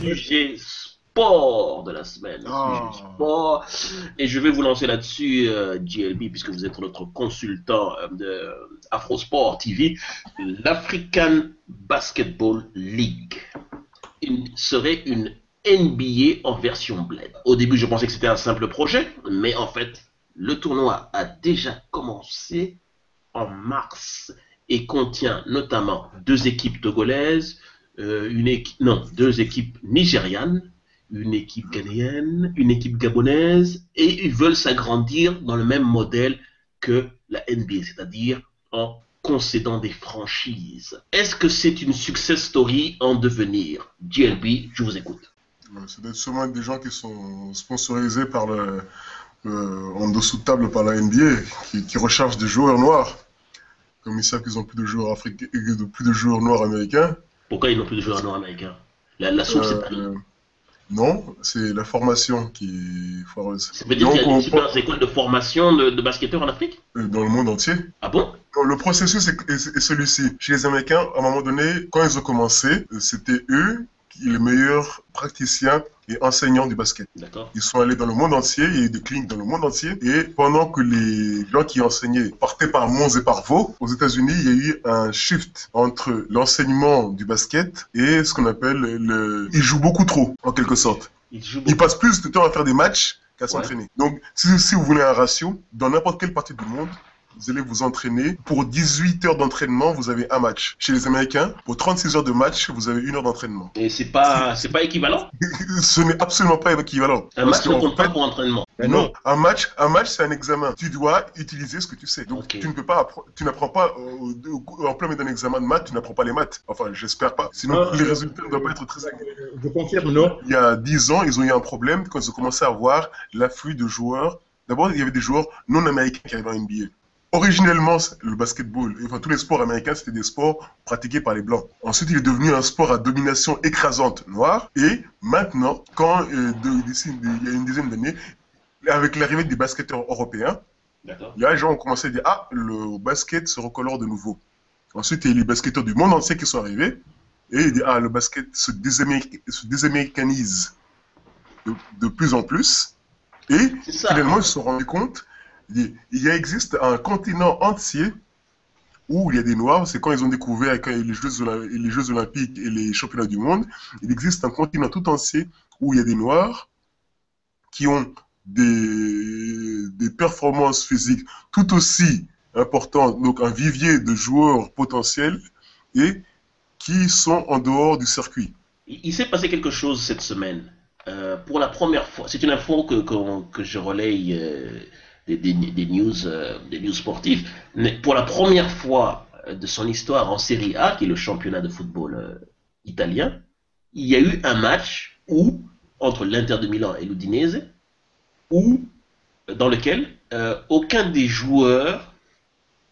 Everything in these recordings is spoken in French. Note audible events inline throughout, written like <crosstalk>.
Sujet sport de la semaine. Ah. Sport. Et je vais vous lancer là-dessus, euh, GLB, puisque vous êtes notre consultant euh, de Afrosport TV. L'African Basketball League serait une NBA en version bled. Au début, je pensais que c'était un simple projet, mais en fait, le tournoi a déjà commencé en mars et contient notamment deux équipes togolaises, une équipe, non, deux équipes nigérianes, une équipe ghanéenne, une équipe gabonaise, et ils veulent s'agrandir dans le même modèle que la NBA, c'est-à-dire en concédant des franchises. Est-ce que c'est une success story en devenir? GLB, je vous écoute. Euh, Ça doit sûrement des gens qui sont sponsorisés par le, en dessous de table par la NBA, qui, qui recherchent des joueurs noirs. Comme ils savent qu'ils ont plus de joueurs africains, de plus de joueurs noirs américains. Pourquoi ils n'ont plus de joueurs nord-américains? La, la source, c'est Paris. Euh, non, c'est la formation qui est foireuse. Ça veut dire qu'il y a des super écoles de formation de, de basketteurs en Afrique? On- dans le monde entier. Ah bon? Le processus est, est- est celui-ci. Chez les Américains, à un moment donné, quand ils ont commencé, euh, c'était eux qui les meilleurs praticiens et enseignants du basket. Ils sont allés dans le monde entier, il y a eu des cliniques dans le monde entier, et pendant que les gens qui enseignaient partaient par Mons et par Vaux, aux États-Unis, il y a eu un shift entre l'enseignement du basket et ce qu'on appelle le... Ils jouent beaucoup trop, en quelque sorte. Ils Ils passent plus de temps à faire des matchs qu'à Ouais. s'entraîner. Donc, si, si vous voulez un ratio, dans n'importe quelle partie du monde, vous allez vous entraîner. Pour 18 heures d'entraînement, vous avez un match. Chez les Américains, pour 36 heures de match, vous avez une heure d'entraînement. Et c'est pas, c'est pas équivalent? <laughs> Ce n'est absolument pas équivalent. Un Parce match ne compte pas pour entraînement. Ben non, un match, un match, c'est un examen. Tu dois utiliser ce que tu sais. Donc, tu ne peux pas, tu n'apprends pas euh, en plein milieu d'un examen de maths, tu n'apprends pas les maths. Enfin, j'espère pas. Sinon, Ah. les résultats ne doivent pas être très. Je confirme, non Il y a 10 ans, ils ont eu un problème quand ils ont commencé à voir l'afflux de joueurs. D'abord, il y avait des joueurs non américains qui arrivaient en NBA. Originellement, le basketball, enfin tous les sports américains, c'était des sports pratiqués par les blancs. Ensuite, il est devenu un sport à domination écrasante noire. Et maintenant, quand euh, de- il y a une dizaine d'années, avec l'arrivée des basketteurs européens, D'accord. Là, les gens ont commencé à dire Ah, le basket se recolore de nouveau. Ensuite, il y a les basketteurs du monde entier qui sont arrivés. Et ils disent Ah, le basket se, désaméric- se désaméricanise de, de plus en plus. Et ça. finalement, ils se sont rendus compte il existe un continent entier où il y a des Noirs. C'est quand ils ont découvert les Jeux, Olympiques et les Championnats du monde. Il existe un continent tout entier où il y a des Noirs qui ont des, performances physiques tout aussi importantes, donc un vivier de joueurs potentiels et qui sont en dehors du circuit. Il, s'est passé quelque chose cette semaine. Euh, pour la première fois, c'est une info que, que, que je relaye euh, des, des, des news, euh, des news sportives. Mais pour la première fois euh, de son histoire en Série A, qui est le championnat de football euh, italien, il y a eu un match où, entre l'Inter de Milan et l'Udinese, où, dans lequel euh, aucun des joueurs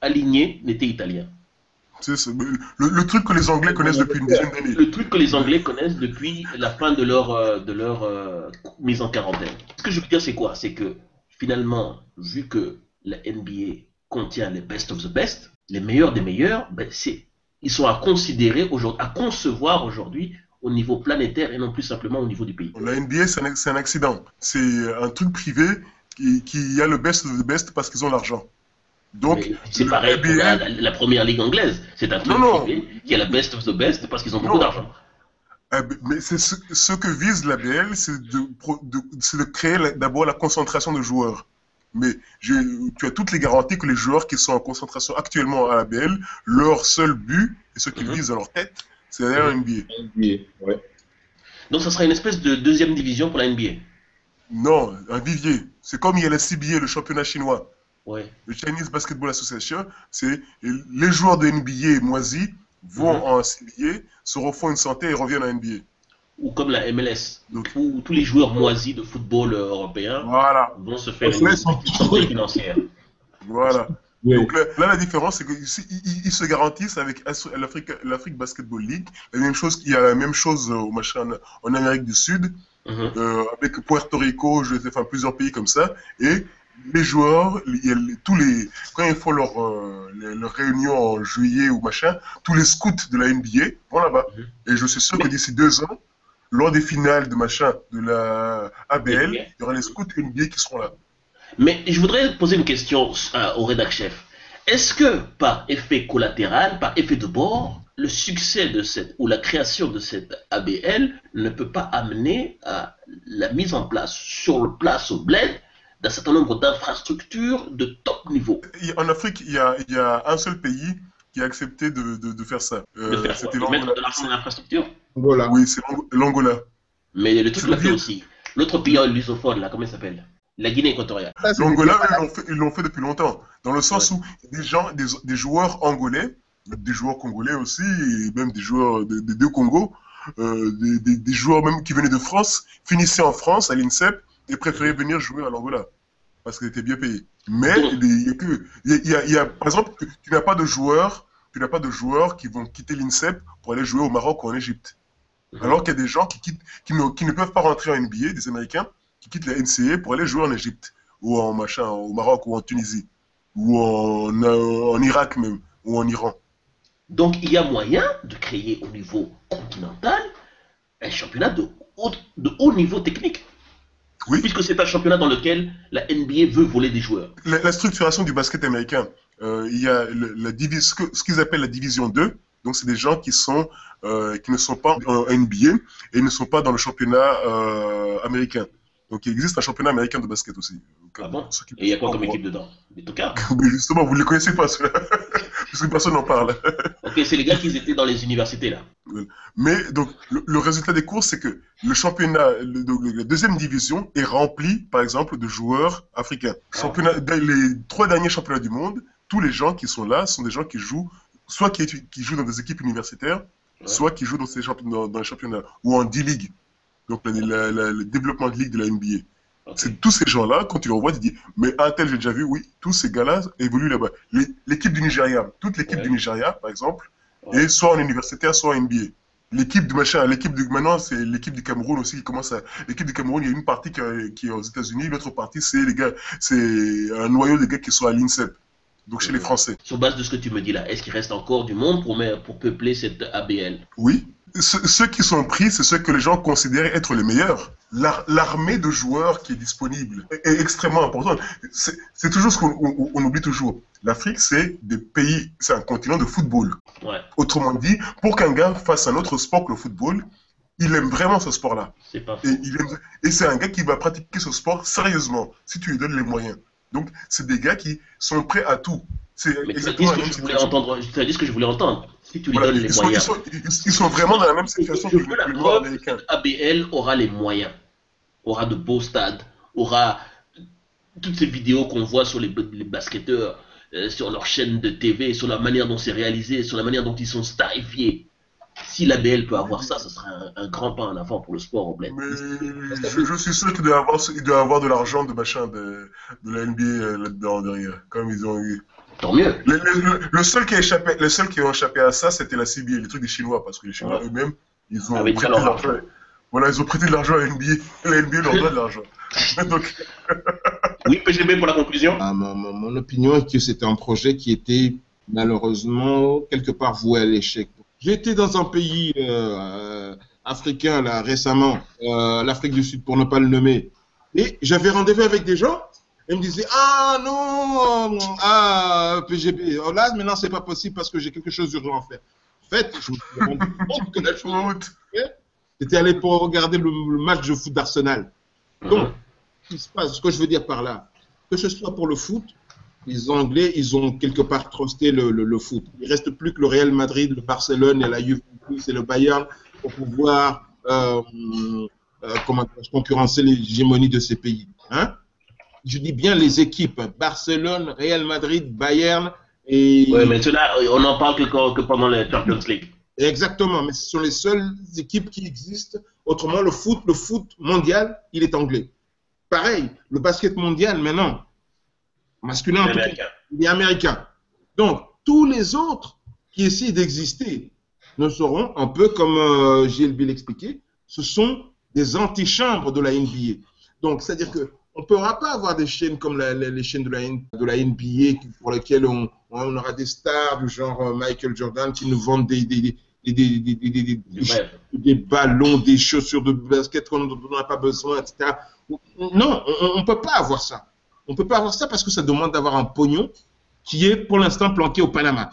alignés n'était italien. Le, le truc que les Anglais connaissent depuis une dizaine d'années. le truc que les Anglais connaissent depuis la fin de leur, euh, de leur euh, mise en quarantaine. Ce que je veux dire, c'est quoi? C'est que finalement, vu que la NBA contient les best of the best, les meilleurs des meilleurs, ben, c'est, ils sont à considérer aujourd'hui, à concevoir aujourd'hui au niveau planétaire et non plus simplement au niveau du pays. La NBA, c'est un, accident. C'est un truc privé qui, qui a le best of the best parce qu'ils ont l'argent. Donc, c'est pareil pour la, la première ligue anglaise. C'est un truc Non, non. privé qui a la best of the best parce qu'ils ont beaucoup d'argent. Ah, Mais c'est ce, ce que vise la BL, c'est de, créer la- d'abord la concentration de joueurs. Mais je- tu as toutes les garanties que les joueurs qui sont en concentration actuellement à la BL, leur seul but, et ce qu'ils Mhm. visent dans leur tête, c'est d'aller en NBA. NBA, ouais. Donc ça sera une espèce de deuxième division pour la NBA. Non, un vivier. C'est comme il y a la CBA, le championnat chinois. Ouais. Le Chinese Basketball Association, c'est les joueurs de NBA moisis vont Mhm. en CBA, se refont une santé et reviennent en NBA. ou comme la MLS, Donc- où tous les joueurs moisis de football euh, européen Voilà, vont se faire une santé financière. voilà. Oui. Donc là, là, la différence, c'est qu'ils ils, ils se garantissent avec l'Afrique l'Afrique Basketball League la même chose qu'il y a la même chose euh, au machin en Amérique du Sud, Mhm. euh, avec Puerto Rico, je sais, enfin plusieurs pays comme ça, et les joueurs, les- tous les quand ils font leur, euh, leur réunion en juillet ou machin, tous les scouts de la NBA vont là-bas. Mhm. Et je suis sûr que d'ici deux ans, lors des finales de machin de la ABL, il y aura les scouts NBA qui seront là. Mais je voudrais poser une question euh, au rédac chef. Est-ce que par effet collatéral, par effet de bord, le succès de cette ou la création de cette ABL ne peut pas amener à la mise en place sur le place au bled d'un certain nombre d'infrastructures de top niveau En Afrique, il y a, il y a un seul pays qui a accepté de, de, de faire ça. Euh, de, faire quoi? De mettre de l'argent dans l'infrastructure? Voilà. Oui, c'est l'Ang- l'Angola. Mais le truc l'a fait aussi. L'autre pays lusophone, là, comment il s'appelle? La Guinée équatoriale. L'Angola, ils l'ont fait, depuis longtemps. Dans le sens où des gens, des, des joueurs angolais, des joueurs congolais aussi, et même des joueurs des, des deux Congos, euh, des, des, des joueurs même qui venaient de France, finissaient en France à l'INSEP et préféraient venir jouer à l'Angola parce qu'ils étaient bien payés. Mais il y a que, il y a, il y a- il y a- par exemple, tu tu n'as pas de joueurs, tu n'as pas de joueurs qui vont quitter l'INSEP pour aller jouer au Maroc ou en Égypte. Alors qu'il y a des gens qui, quittent, qui, ne, qui ne peuvent pas rentrer en NBA, des Américains, qui quittent la NCA pour aller jouer en Égypte, ou en machin, au Maroc, ou en Tunisie, ou en, euh, en Irak même, ou en Iran. Donc il y a moyen de créer au niveau continental un championnat de haut, de haut niveau technique. Oui. Puisque c'est un championnat dans lequel la NBA veut voler des joueurs. La, la structuration du basket américain, euh, il y a le- la divi- ce qu'ils appellent la division 2. Donc, c'est des gens qui, sont, euh, qui ne sont pas en NBA et ne sont pas dans le championnat euh, américain. Donc, il existe un championnat américain de basket aussi. Donc, Ah bon Et il y a quoi comme équipe dedans? Des tocards <laughs> Mais justement, vous ne les connaissez pas, ceux-là. <laughs> Parce que personne n'en parle. Ok, c'est les gars qui étaient dans les universités là. Mais donc, le, le résultat des courses, c'est que le championnat, le- la deuxième division est remplie, par exemple, de joueurs africains. Ah. Championnat, dans les trois derniers championnats du monde, tous les gens qui sont là sont des gens qui jouent, soit qui, jouent dans des équipes universitaires, Ouais. soit qui jouent dans, ces championnats, dans, dans les championnats, ou en D-League, donc la- la- la- le développement de ligue de la NBA. Ok. C'est tous ces gens-là, quand tu les revois, tu dis, mais un tel, j'ai déjà vu, oui, tous ces gars-là évoluent là-bas. L'équipe du Nigeria, toute l'équipe Ouais. du Nigeria, par exemple, Est soit en universitaire, soit en NBA. L'équipe du machin, l'équipe du maintenant, c'est l'équipe du Cameroun aussi qui commence à. L'équipe du Cameroun, il y a une partie qui, est- qui est aux États-Unis, l'autre partie, c'est les gars, c'est un noyau de gars qui sont à l'INSEP, donc chez les Ouais. Français. Sur base de ce que tu me dis là, est-ce qu'il reste encore du monde pour, peupler cette ABL Oui. Ce- ceux qui sont pris, c'est ceux que les gens considèrent être les meilleurs. L'ar- L'armée de joueurs qui est disponible est, extrêmement importante. C'est toujours ce qu'on on- on oublie toujours. L'Afrique, c'est des pays, c'est un continent de football. Ouais, Autrement dit, pour qu'un gars fasse un autre sport que le football, il aime vraiment ce sport-là. Et, et c'est un gars qui va pratiquer ce sport sérieusement, si tu lui donnes les moyens. Donc, c'est des gars qui sont prêts à tout. C'est exactement ce la que même situation. entendre. Ce que je voulais entendre. Si tu lui Voilà, donnes les ils, sont, ils, moyens. sont, ils- ils sont vraiment dans la même situation Je que veux la le preuve américain. ABL aura les moyens, aura de beaux stades, aura toutes ces vidéos qu'on voit sur les, les basketteurs, euh, sur leur chaîne de TV, sur la manière dont c'est réalisé, sur la manière dont ils sont starifiés. Si l'ABL peut avoir ça, ce sera un, un grand pas en avant pour le sport au bled. Mais je, je suis sûr qu'il doit avoir, il doit avoir de l'argent de machin de, de la NBA euh, là-dedans derrière. Comme ils ont eu. Tant mieux. Le, le- le- le seul qui a échappé, le seul qui a échappé à ça, c'était la CBA, les trucs des Chinois, parce que les Chinois Ouais. eux-mêmes, ils ont Avec prêté leur de l'argent. Voilà, ils ont prêté de l'argent à <laughs> la NBA. La NBA leur donne de l'argent. <laughs> Donc, <laughs> Oui, PGB pour la conclusion. Ah, mon, mon- mon opinion est que c'était un projet qui était malheureusement quelque part voué à l'échec. J'étais dans un pays euh, africain là récemment, euh, l'Afrique du Sud pour ne pas le nommer, et j'avais rendez-vous avec des gens. Et ils me disaient ah non ah PGB oh là maintenant c'est pas possible parce que j'ai quelque chose d'urgent à faire. En fait, je me suis rendu compte que la chose c'était aller pour regarder le, le match de foot d'Arsenal. Donc, ce qui se passe, ce que je veux dire par là, que ce soit pour le foot, les Anglais, ils ont quelque part trusté le, le, le foot. Il reste plus que le Real Madrid, le Barcelone et la Juventus et le Bayern pour pouvoir euh, euh, comment concurrencer l'hégémonie de ces pays. Hein je dis bien les équipes Barcelone, Real Madrid, Bayern et Oui, mais cela, on n'en parle que pendant les Champions League. Exactement, mais ce sont les seules équipes qui existent. Autrement, le foot, le foot mondial, il est anglais. Pareil, le basket mondial maintenant, masculin en tout cas, Américain. il est américain. Donc, tous les autres qui essaient d'exister ne seront, un peu comme euh, GLB l'expliquait, ce sont des antichambres de la NBA. Donc, c'est-à-dire que on ne pourra pas avoir des chaînes comme la- les chaînes de la, N- de la NBA pour lesquelles on, on aura des stars du genre euh, Michael Jordan qui nous vendent des, des, des- des, des, des, des, des- des- Bref. des ballons, des chaussures de basket dont on n'a pas besoin, etc. Non, on ne peut pas avoir ça. On ne peut pas avoir ça parce que ça demande d'avoir un pognon qui est pour l'instant planqué au Panama.